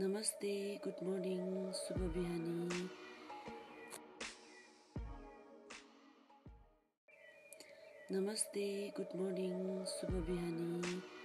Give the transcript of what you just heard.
Namaste, good morning, Subhabihani. Namaste, good morning, Subhabihani.